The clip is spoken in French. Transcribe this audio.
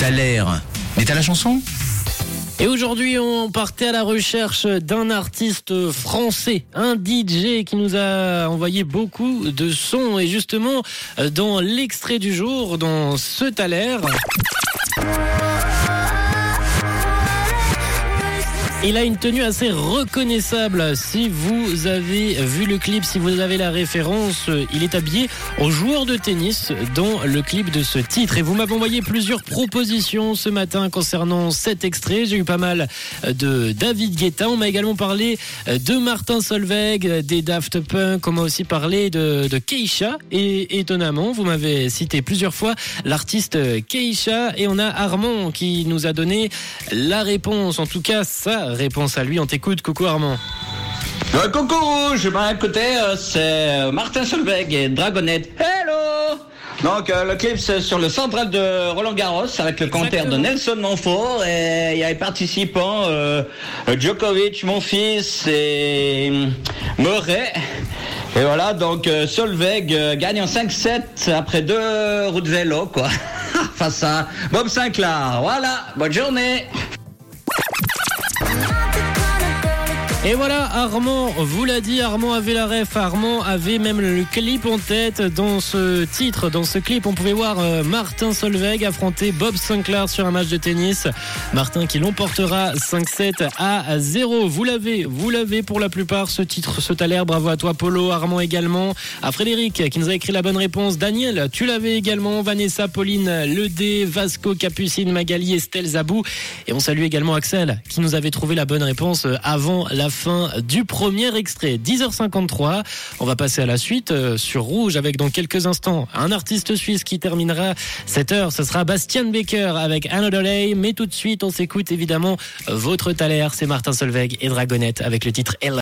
Thaler. Mais t'as la chanson Et aujourd'hui, on partait à la recherche d'un artiste français, un DJ qui nous a envoyé beaucoup de sons. Et justement, dans l'extrait du jour, dans ce Thaler. Il a une tenue assez reconnaissable. Si vous avez vu le clip, si vous avez la référence, il est habillé en joueur de tennis dans le clip de ce titre. Et vous m'avez envoyé plusieurs propositions ce matin concernant cet extrait. J'ai eu pas mal de David Guetta. On m'a également parlé de Martin Solveig, des Daft Punk. On m'a aussi parlé de, de Keisha. Et étonnamment, vous m'avez cité plusieurs fois l'artiste Keisha. Et on a Armand qui nous a donné la réponse. En tout cas, ça réponse à lui. On t'écoute, coucou Armand. Euh, coucou Rouge, ben écoutez, euh, c'est euh, Martin Solveig et Dragonette. Hello donc euh, le clip c'est sur le central de Roland Garros avec le commentaire de Nelson Montfort et il y a les participants euh, Djokovic, mon fils et Murray. Et voilà, donc euh, Solveig euh, gagne en 5-7 après deux roues de vélo quoi. Face à Bob Sinclair. Voilà, bonne journée Et voilà, Armand vous l'a dit, Armand avait la ref, Armand avait même le clip en tête. Dans ce titre, dans ce clip, on pouvait voir euh, Martin Solveig affronter Bob Sinclair sur un match de tennis. Martin qui l'emportera 5-7 à 0. Vous l'avez, vous l'avez pour la plupart ce titre, ce taler. Bravo à toi, Polo, Armand également. À Frédéric qui nous a écrit la bonne réponse. Daniel, tu l'avais également. Vanessa, Pauline, Ledé, Vasco, Capucine, Magali, Estelle, Zabou. Et on salue également Axel qui nous avait trouvé la bonne réponse euh, avant la fin du premier extrait. 10h53. On va passer à la suite euh, sur Rouge avec dans quelques instants un artiste suisse qui terminera cette heure. Ce sera Bastian Becker avec Another Day. Mais tout de suite, on s'écoute évidemment votre Thaler. C'est Martin Solveig et Dragonette avec le titre.